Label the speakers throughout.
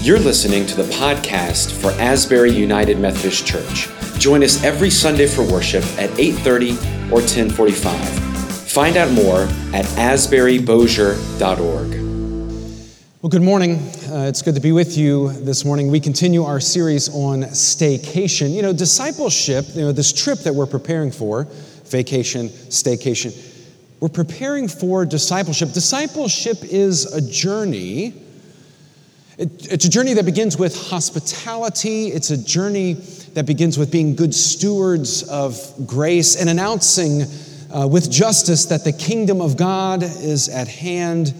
Speaker 1: You're listening to the podcast for Asbury United Methodist Church. Join us every Sunday for worship at 8:30 or 10:45. Find out more at asburybosier.org.
Speaker 2: Well, good morning. Uh, it's good to be with you this morning. We continue our series on staycation. You know, discipleship, you know, this trip that we're preparing for, vacation, staycation, we're preparing for discipleship. Discipleship is a journey it, it's a journey that begins with hospitality, it's a journey that begins with being good stewards of grace and announcing uh, with justice that the kingdom of God is at hand.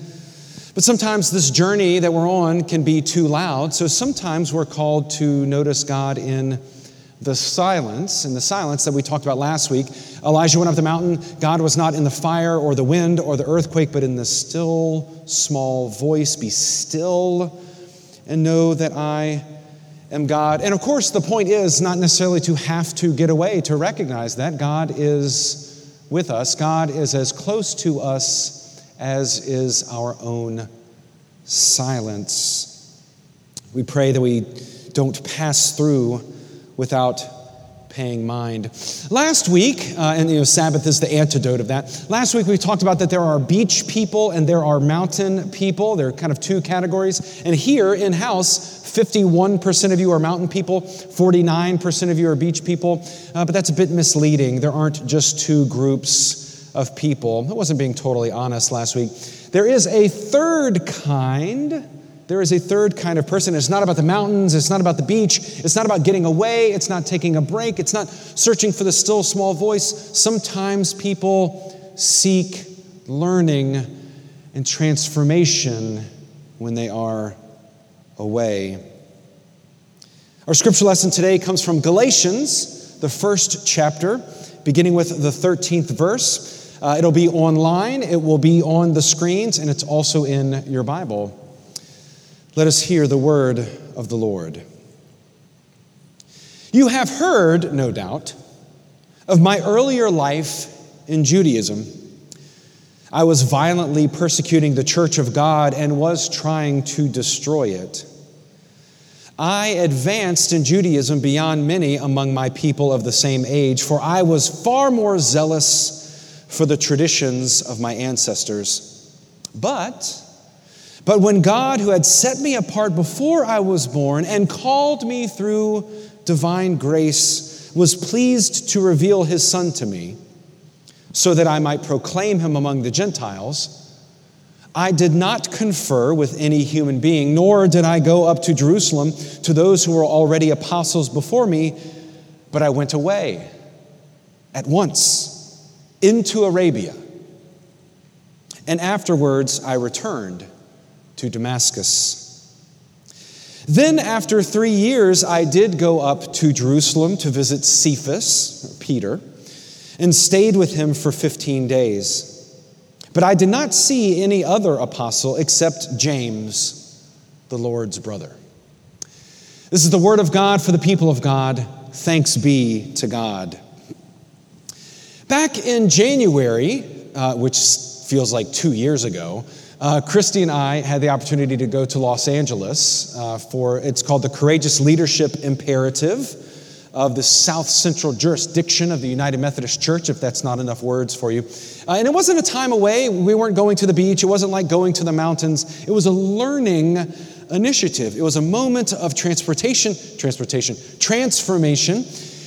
Speaker 2: But sometimes this journey that we're on can be too loud, so sometimes we're called to notice God in the silence, in the silence that we talked about last week. Elijah went up the mountain. God was not in the fire or the wind or the earthquake, but in the still small voice. Be still and know that I am God. And of course, the point is not necessarily to have to get away to recognize that God is with us. God is as close to us as is our own silence. We pray that we don't pass through without paying mind. Last week, uh, and you know, Sabbath is the antidote of that. Last week we talked about that there are beach people and there are mountain people. There are kind of two categories. And here in house, 51% of you are mountain people, 49% of you are beach people. Uh, but that's a bit misleading. There aren't just two groups of people. I wasn't being totally honest last week. There is a third kind there is a third kind of person. It's not about the mountains, it's not about the beach, it's not about getting away, it's not taking a break, it's not searching for the still small voice. Sometimes people seek learning and transformation when they are away. Our scripture lesson today comes from Galatians, the first chapter, beginning with the 13th verse. Uh, it'll be online, it will be on the screens, and it's also in your Bible. Let us hear the word of the Lord. You have heard, no doubt, of my earlier life in Judaism. I was violently persecuting the church of God and was trying to destroy it. I advanced in Judaism beyond many among my people of the same age, for I was far more zealous for the traditions of my ancestors. But but when God, who had set me apart before I was born and called me through divine grace, was pleased to reveal his Son to me so that I might proclaim him among the Gentiles, I did not confer with any human being, nor did I go up to Jerusalem to those who were already apostles before me, but I went away at once into Arabia. And afterwards I returned to Damascus. Then, after three years, I did go up to Jerusalem to visit Cephas, Peter, and stayed with him for 15 days. But I did not see any other apostle except James, the Lord's brother. This is the word of God for the people of God. Thanks be to God. Back in January, uh, which feels like two years ago, uh, Christy and I had the opportunity to go to Los Angeles uh, for, it's called the Courageous Leadership Imperative of the South Central jurisdiction of the United Methodist Church, if that's not enough words for you. Uh, and it wasn't a time away. We weren't going to the beach. It wasn't like going to the mountains. It was a learning initiative. It was a moment of transportation, transportation, transformation.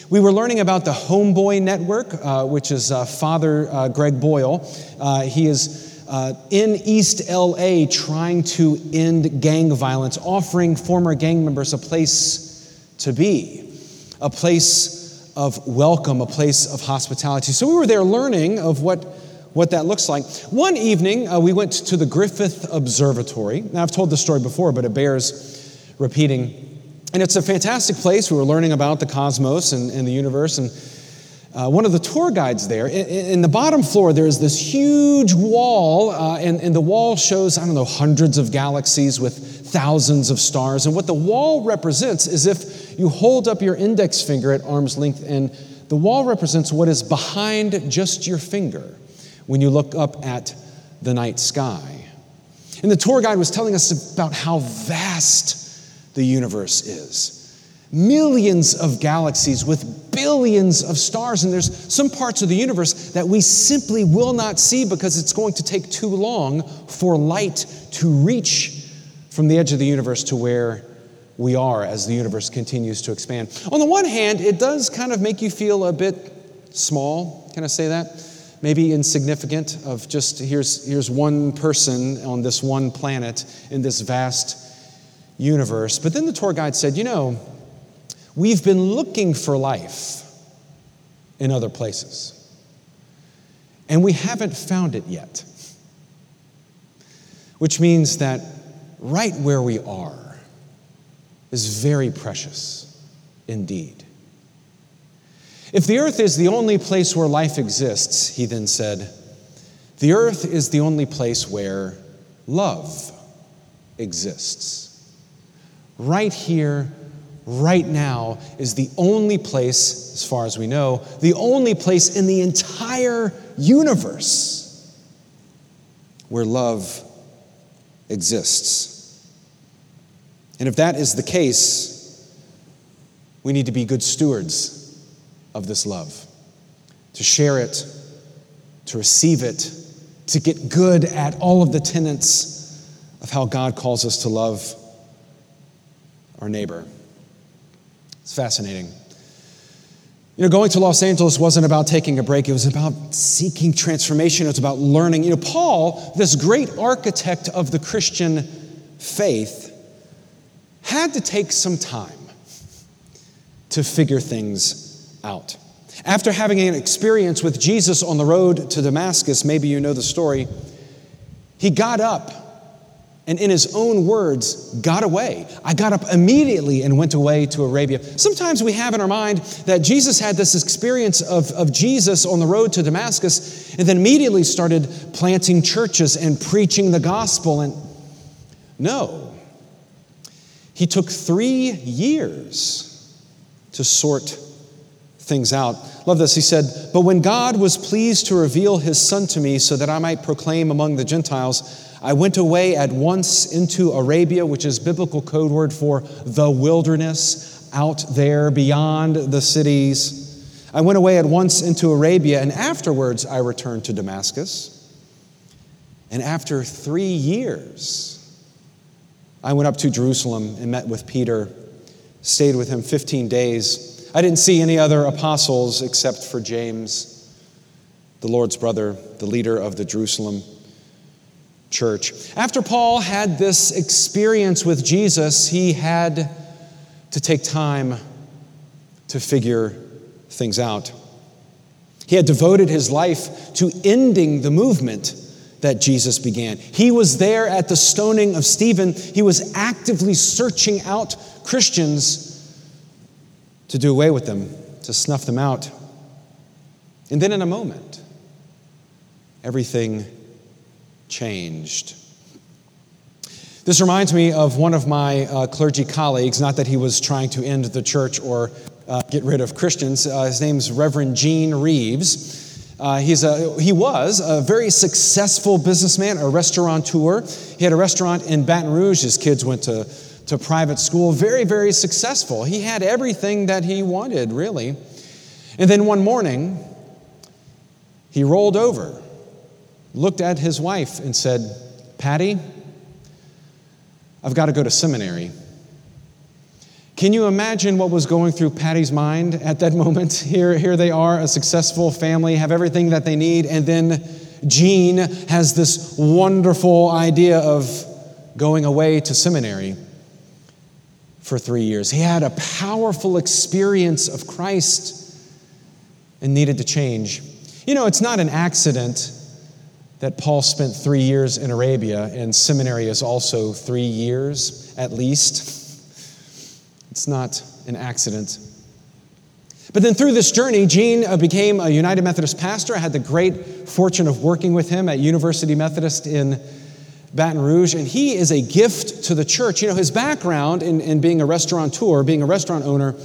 Speaker 2: We were learning about the Homeboy Network, uh, which is uh, Father uh, Greg Boyle. Uh, he is uh, in East LA trying to end gang violence, offering former gang members a place to be, a place of welcome, a place of hospitality. So we were there learning of what, what that looks like. One evening, uh, we went to the Griffith Observatory. Now, I've told this story before, but it bears repeating. And it's a fantastic place. We were learning about the cosmos and, and the universe. And uh, one of the tour guides there, in, in, the bottom floor, there's this huge wall, uh, and, and the wall shows, I don't know, hundreds of galaxies with thousands of stars. And what the wall represents is if you hold up your index finger at arm's length, and the wall represents what is behind just your finger when you look up at the night sky. And the tour guide was telling us about how vast the universe is. Millions of galaxies with billions of stars, and there's some parts of the universe that we simply will not see because it's going to take too long for light to reach from the edge of the universe to where we are as the universe continues to expand. On the one hand, it does kind of make you feel a bit small. Can I say that? Maybe insignificant, of just here's, here's one person on this one planet in this vast universe. But then the tour guide said, You know, we've been looking for life in other places, and we haven't found it yet. Which means that right where we are is very precious indeed. If the earth is the only place where life exists, he then said, the earth is the only place where love exists. Right here, right now, is the only place, as far as we know, the only place in the entire universe where love exists. And if that is the case, we need to be good stewards of this love, to share it, to receive it, to get good at all of the tenets of how God calls us to love our neighbor. It's fascinating. You know, going to Los Angeles wasn't about taking a break, it was about seeking transformation, it was about learning. You know, Paul, this great architect of the Christian faith, had to take some time to figure things out. After having an experience with Jesus on the road to Damascus, maybe you know the story, he got up and, in his own words, got away. I got up immediately and went away to Arabia. Sometimes we have in our mind that Jesus had this experience of, of Jesus on the road to Damascus and then immediately started planting churches and preaching the gospel. And no, he took three years to sort things out. Love this. He said, But when God was pleased to reveal his Son to me so that I might proclaim among the Gentiles, I went away at once into Arabia, which is biblical code word for the wilderness, out there beyond the cities. I went away at once into Arabia, and afterwards I returned to Damascus. And after three years, I went up to Jerusalem and met with Peter, stayed with him 15 days. I didn't see any other apostles except for James, the Lord's brother, the leader of the Jerusalem church. After Paul had this experience with Jesus, he had to take time to figure things out. He had devoted his life to ending the movement that Jesus began. He was there at the stoning of Stephen. He was actively searching out Christians to do away with them, to snuff them out. And then in a moment, everything changed. This reminds me of one of my uh, clergy colleagues, not that he was trying to end the church or uh, get rid of Christians. Uh, his name's Reverend Gene Reeves. Uh, he's a, he was a very successful businessman, a restaurateur. He had a restaurant in Baton Rouge. His kids went to to private school, very, very successful. He had everything that he wanted, really. And then one morning, he rolled over, looked at his wife, and said, Patty, I've got to go to seminary. Can you imagine what was going through Patty's mind at that moment? Here, here they are, a successful family, have everything that they need, and then Gene has this wonderful idea of going away to seminary for three years. He had a powerful experience of Christ and needed to change. You know, it's not an accident that Paul spent three years in Arabia, and seminary is also three years at least. It's not an accident. But then through this journey, Gene uh, became a United Methodist pastor. I had the great fortune of working with him at University Methodist in Baton Rouge, and he is a gift to the church. You know, his background in, in being a restaurateur, being a restaurant owner,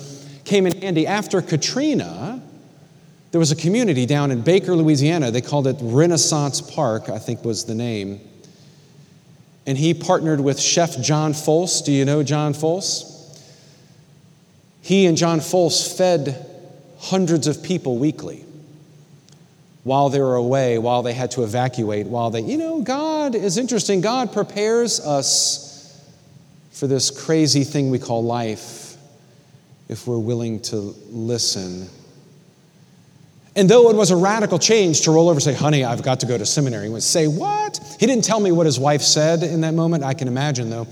Speaker 2: came in handy. After Katrina, there was a community down in Baker, Louisiana. They called it Renaissance Park, I think was the name. and he partnered with Chef John Folse. Do you know John Folse? He and John Folse fed hundreds of people weekly while they were away, while they had to evacuate, while they, you know, God is interesting. God prepares us for this crazy thing we call life if we're willing to listen. And though it was a radical change to roll over and say, honey, I've got to go to seminary, he would say, what? He didn't tell me what his wife said in that moment. I can imagine, though.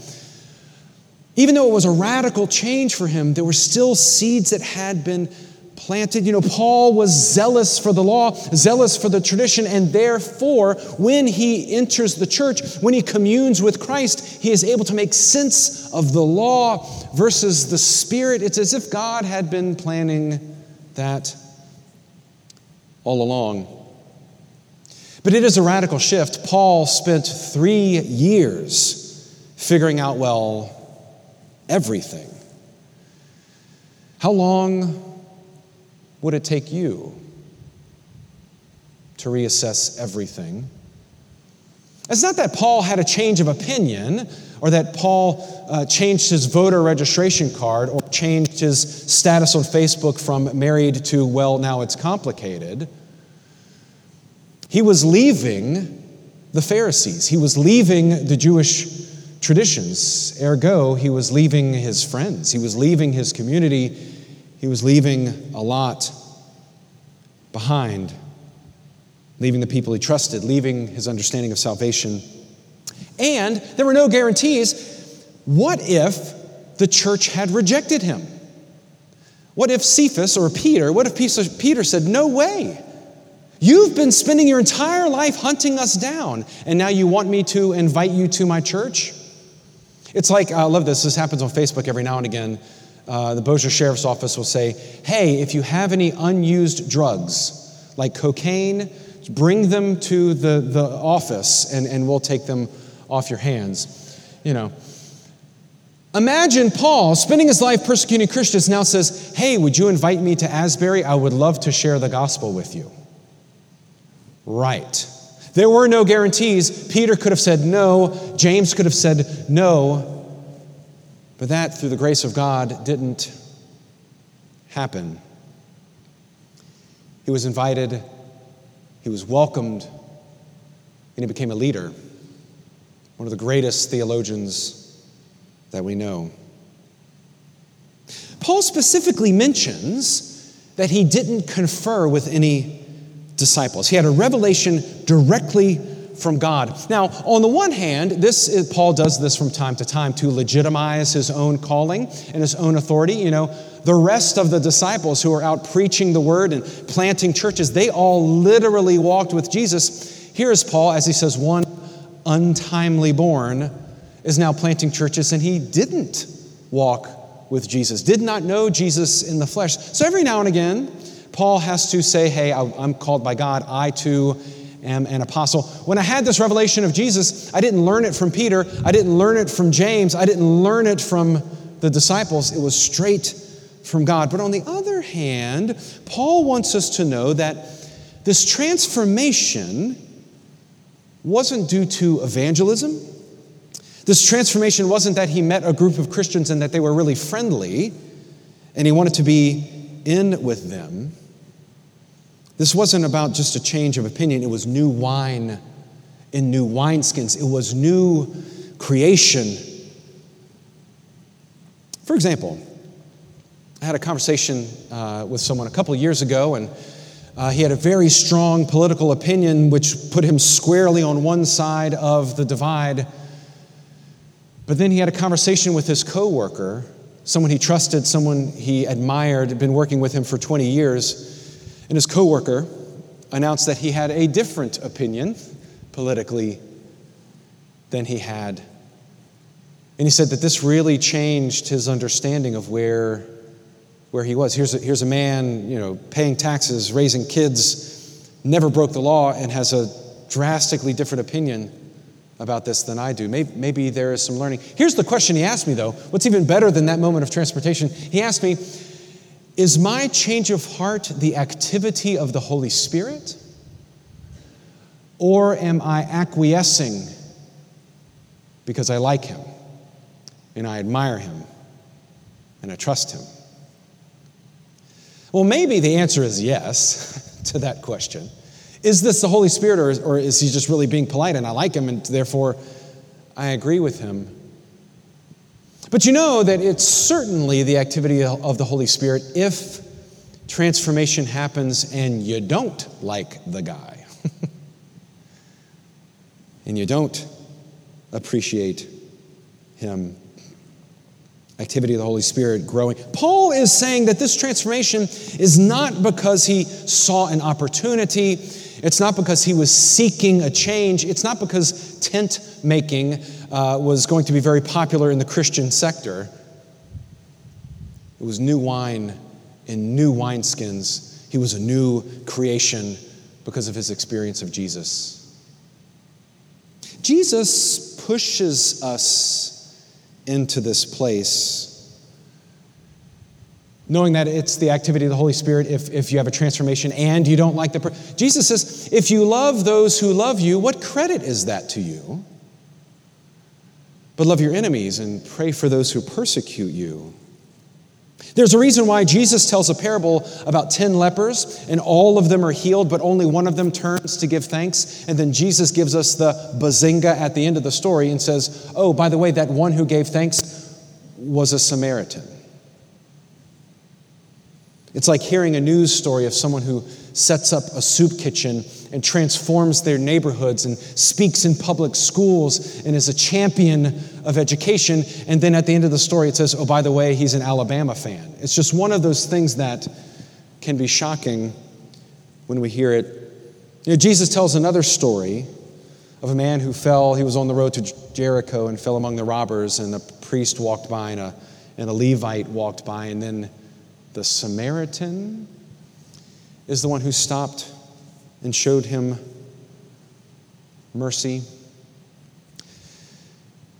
Speaker 2: Even though it was a radical change for him, there were still seeds that had been planted. You know, Paul was zealous for the law, zealous for the tradition, and therefore, when he enters the church, when he communes with Christ, he is able to make sense of the law versus the Spirit. It's as if God had been planning that all along. But it is a radical shift. Paul spent three years figuring out, well, everything. How long would it take you to reassess everything? It's not that Paul had a change of opinion or that Paul uh, changed his voter registration card or changed his status on Facebook from married to, well, now it's complicated. He was leaving the Pharisees, he was leaving the Jewish traditions. Ergo, he was leaving his friends, he was leaving his community he was leaving a lot behind, leaving the people he trusted, leaving his understanding of salvation. And there were no guarantees. What if the church had rejected him? What if Cephas or Peter, what if Peter said, No way? You've been spending your entire life hunting us down, and now you want me to invite you to my church? It's like, I love this, this happens on Facebook every now and again. Uh, the Bossier Sheriff's Office will say, hey, if you have any unused drugs, like cocaine, bring them to the, the office and, and we'll take them off your hands. You know. Imagine Paul, spending his life persecuting Christians, now says, Hey, would you invite me to Asbury? I would love to share the gospel with you. Right. There were no guarantees. Peter could have said no, James could have said no, but that, through the grace of God, didn't happen. He was invited, he was welcomed, and he became a leader, one of the greatest theologians that we know. Paul specifically mentions that he didn't confer with any disciples. He had a revelation directly from God. Now, on the one hand, this is, Paul does this from time to time to legitimize his own calling and his own authority. You know, the rest of the disciples who are out preaching the word and planting churches, they all literally walked with Jesus. Here is Paul, as he says, one untimely born is now planting churches, and he didn't walk with Jesus, did not know Jesus in the flesh. So every now and again, Paul has to say, Hey, I'm called by God. I too am an apostle. When I had this revelation of Jesus, I didn't learn it from Peter, I didn't learn it from James, I didn't learn it from the disciples. It was straight from God. But on the other hand, Paul wants us to know that this transformation wasn't due to evangelism. This transformation wasn't that he met a group of Christians and that they were really friendly and he wanted to be in with them. This wasn't about just a change of opinion, it was new wine in new wineskins, it was new creation. For example, I had a conversation uh, with someone a couple years ago, and uh, he had a very strong political opinion which put him squarely on one side of the divide. But then he had a conversation with his coworker, someone he trusted, someone he admired, had been working with him for 20 years. And his coworker announced that he had a different opinion politically than he had. And he said that this really changed his understanding of where, where he was. Here's a, here's a man, you know, paying taxes, raising kids, never broke the law, and has a drastically different opinion about this than I do. Maybe, maybe there is some learning. Here's the question he asked me, though. What's even better than that moment of transportation? He asked me, is my change of heart the activity of the Holy Spirit? Or am I acquiescing because I like him and I admire him and I trust him? Well, maybe the answer is yes to that question. Is this the Holy Spirit, or, or is he just really being polite and I like him and therefore I agree with him? But you know that it's certainly the activity of the Holy Spirit if transformation happens and you don't like the guy. and you don't appreciate him. Activity of the Holy Spirit growing. Paul is saying that this transformation is not because he saw an opportunity, it's not because he was seeking a change, it's not because tent making uh, was going to be very popular in the Christian sector. It was new wine in new wineskins. He was a new creation because of his experience of Jesus. Jesus pushes us into this place knowing that it's the activity of the Holy Spirit if, if you have a transformation and you don't like the. Per- Jesus says, if you love those who love you, what credit is that to you? But love your enemies and pray for those who persecute you. There's a reason why Jesus tells a parable about 10 lepers, and all of them are healed, but only one of them turns to give thanks. And then Jesus gives us the bazinga at the end of the story and says, Oh, by the way, that one who gave thanks was a Samaritan. It's like hearing a news story of someone who sets up a soup kitchen and transforms their neighborhoods and speaks in public schools and is a champion of education. And then at the end of the story, it says, oh, by the way, he's an Alabama fan. It's just one of those things that can be shocking when we hear it. You know, Jesus tells another story of a man who fell. He was on the road to Jericho and fell among the robbers, and a priest walked by and a, and a Levite walked by, and then the Samaritan is the one who stopped and showed him mercy.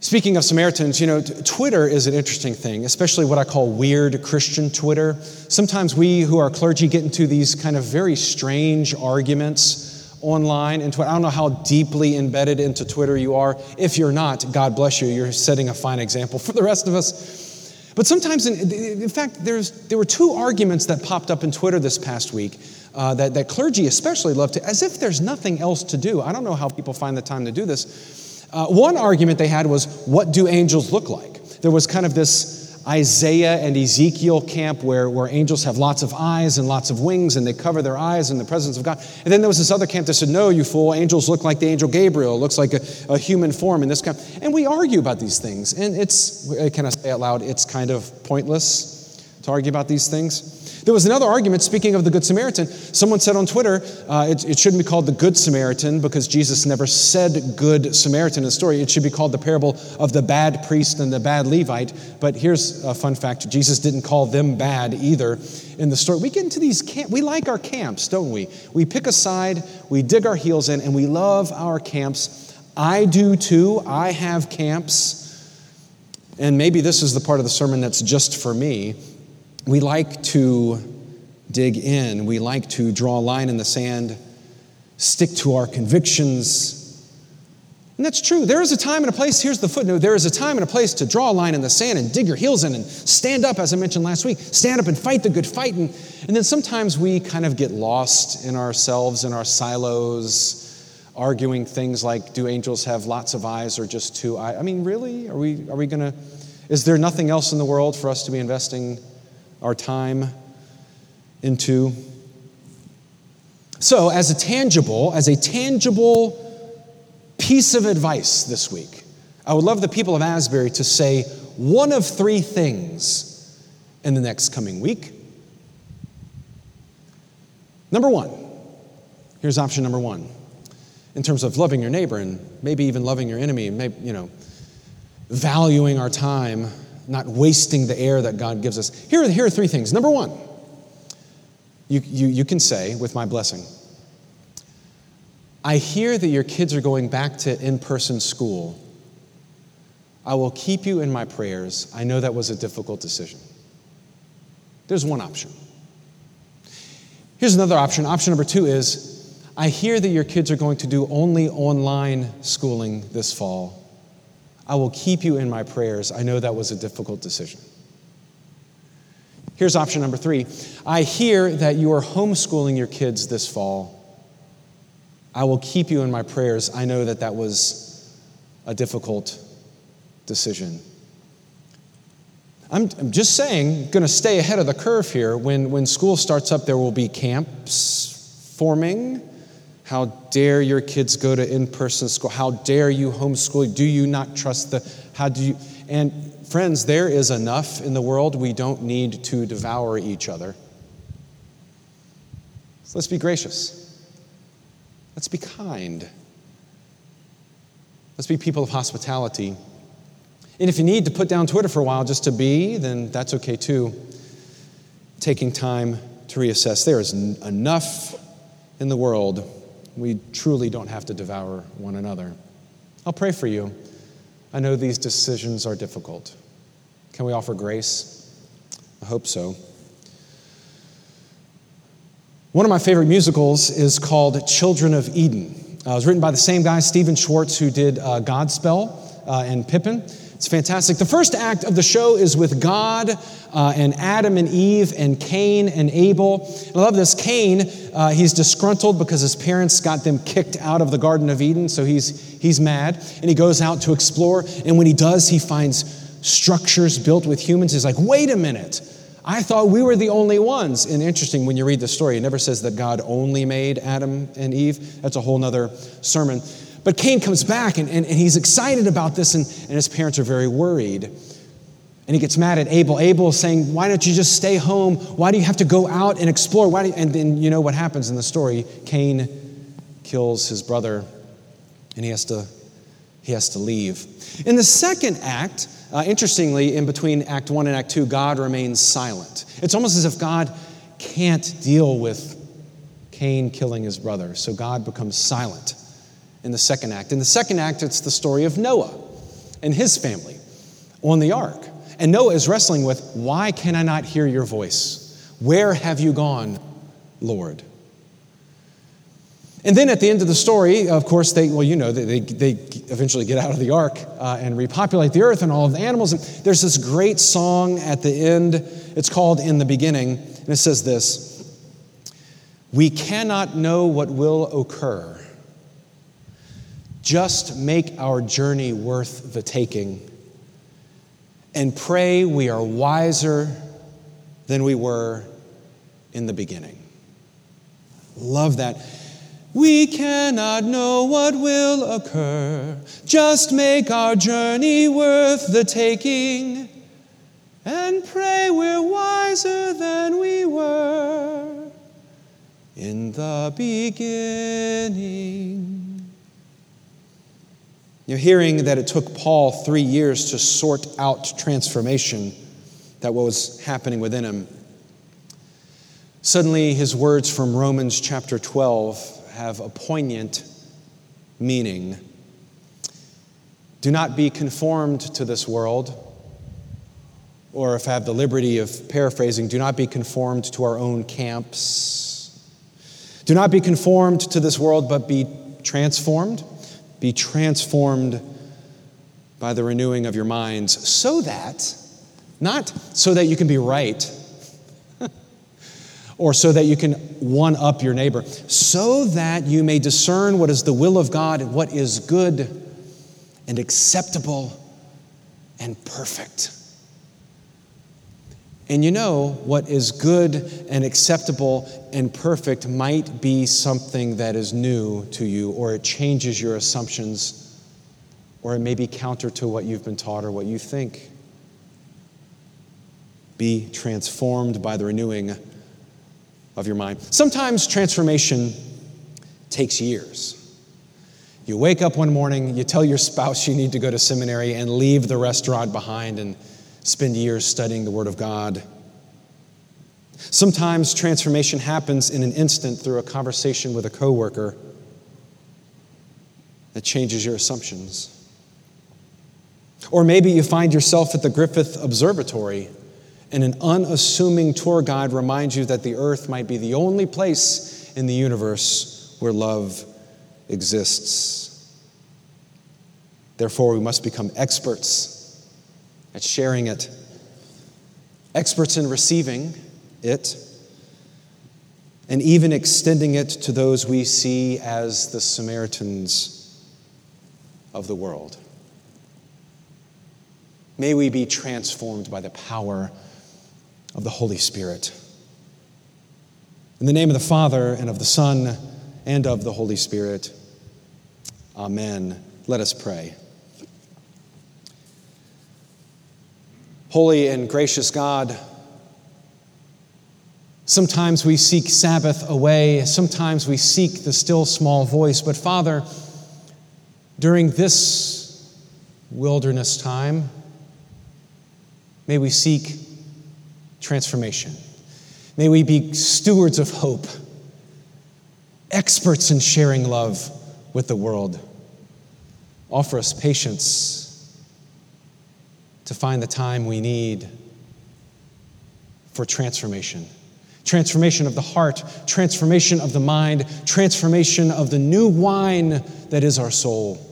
Speaker 2: Speaking of Samaritans, you know, Twitter is an interesting thing, especially what I call weird Christian Twitter. Sometimes we who are clergy get into these kind of very strange arguments online and I don't know how deeply embedded into Twitter you are. If you're not, God bless you. You're setting a fine example for the rest of us. But sometimes, in, in fact, there's, there were two arguments that popped up in Twitter this past week uh, that, that clergy especially love to, as if there's nothing else to do. I don't know how people find the time to do this. Uh, one argument they had was, what do angels look like? There was kind of this Isaiah and Ezekiel camp where, where angels have lots of eyes and lots of wings and they cover their eyes in the presence of God. And then there was this other camp that said, no, you fool, angels look like the angel Gabriel, looks like a, a human form in this camp. And we argue about these things. And it's, can I say it loud, it's kind of pointless to argue about these things. There was another argument, speaking of the Good Samaritan. Someone said on Twitter, uh, it, it, shouldn't be called the Good Samaritan because Jesus never said Good Samaritan in the story. It should be called the parable of the bad priest and the bad Levite. But here's a fun fact Jesus didn't call them bad either in the story. We get into these camps, we like our camps, don't we? We pick a side, we dig our heels in, and we love our camps. I do too. I have camps. And maybe this is the part of the sermon that's just for me we like to dig in, we like to draw a line in the sand, stick to our convictions. And that's true. There is a time and a place, here's the footnote there is a time and a place to draw a line in the sand and dig your heels in and stand up, as I mentioned last week. Stand up and fight the good fight. And, and then sometimes we kind of get lost in ourselves, in our silos, arguing things like do angels have lots of eyes or just two eyes? I mean, really? Are we, are we going to, is there nothing else in the world for us to be investing our time into. So, as a tangible, as a tangible piece of advice this week, I would love the people of Asbury to say one of three things in the next coming week. Number one, here's option number one in terms of loving your neighbor and maybe even loving your enemy, maybe, you know, valuing our time not wasting the air that God gives us. Here are, here are three things. Number one, you, you, you can say, with my blessing, I hear that your kids are going back to in person school. I will keep you in my prayers. I know that was a difficult decision. There's one option. Here's another option. Option number two is I hear that your kids are going to do only online schooling this fall. I will keep you in my prayers. I know that was a difficult decision. Here's option number three I hear that you are homeschooling your kids this fall. I will keep you in my prayers. I know that that was a difficult decision. I'm, I'm just saying, going to stay ahead of the curve here. When, when school starts up, there will be camps forming. How dare your kids go to in person school? How dare you homeschool? Do you not trust the. How do you. And friends, there is enough in the world. We don't need to devour each other. So let's be gracious. Let's be kind. Let's be people of hospitality. And if you need to put down Twitter for a while just to be, then that's okay too. Taking time to reassess. There is enough in the world. We truly don't have to devour one another. I'll pray for you. I know these decisions are difficult. Can we offer grace? I hope so. One of my favorite musicals is called Children of Eden. Uh, it was written by the same guy, Stephen Schwartz, who did uh, Godspell uh, and Pippin. It's fantastic. The first act of the show is with God uh, and Adam and Eve and Cain and Abel. And I love this. Cain, uh, he's disgruntled because his parents got them kicked out of the Garden of Eden, so he's, he's mad. And he goes out to explore. And when he does, he finds structures built with humans. He's like, wait a minute. I thought we were the only ones. And interesting, when you read the story, it never says that God only made Adam and Eve. That's a whole nother sermon. But Cain comes back and, and, and he's excited about this, and, and his parents are very worried. And he gets mad at Abel. Abel is saying, Why don't you just stay home? Why do you have to go out and explore? Why and then you know what happens in the story. Cain kills his brother, and he has to, he has to leave. In the second act, uh, interestingly, in between Act 1 and Act 2, God remains silent. It's almost as if God can't deal with Cain killing his brother, so God becomes silent in the second act. In the second act, it's the story of Noah and his family on the ark. And Noah is wrestling with, Why can I not hear your voice? Where have you gone, Lord? And then at the end of the story, of course, they, well, you know, they, they, eventually get out of the ark uh, and repopulate the earth and all of the animals. And there's this great song at the end. It's called In the Beginning. And it says this We cannot know what will occur just make our journey worth the taking and pray we are wiser than we were in the beginning. Love that. We cannot know what will occur. Just make our journey worth the taking and pray we're wiser than we were in the beginning. You're hearing that it took Paul three years to sort out transformation, that what was happening within him. Suddenly, his words from Romans chapter 12 have a poignant meaning. Do not be conformed to this world, or if I have the liberty of paraphrasing, do not be conformed to our own camps. Do not be conformed to this world, but be transformed be transformed by the renewing of your minds so that, not so that you can be right, or so that you can one up your neighbor, so that you may discern what is the will of God and what is good and acceptable and perfect. And you know, what is good and acceptable and perfect might be something that is new to you, or it changes your assumptions, or it may be counter to what you've been taught or what you think. Be transformed by the renewing of your mind. Sometimes transformation takes years. You wake up one morning, you tell your spouse you need to go to seminary and leave the restaurant behind and spend years studying the Word of God. Sometimes transformation happens in an instant through a conversation with a coworker that changes your assumptions. Or maybe you find yourself at the Griffith Observatory and an unassuming tour guide reminds you that the earth might be the only place in the universe where love exists. Therefore, we must become experts at sharing it, experts in receiving it, and even extending it to those we see as the Samaritans of the world. May we be transformed by the power of the Holy Spirit. In the name of the Father, and of the Son, and of the Holy Spirit. Amen. Let us pray. Holy and gracious God, sometimes we seek Sabbath away, sometimes we seek the still small voice, but Father, during this wilderness time, may we seek transformation. May we be stewards of hope, experts in sharing love with the world. Offer us patience to find the time we need for transformation. Transformation of the heart, transformation of the mind, transformation of the new wine that is our soul.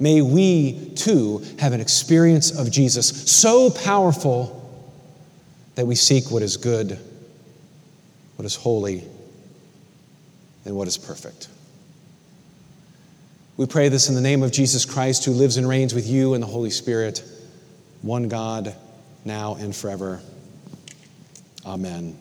Speaker 2: May we too have an experience of Jesus so powerful that we seek what is good, what is holy, and what is perfect. We pray this in the name of Jesus Christ, who lives and reigns with you and the Holy Spirit, one God, now and forever. Amen.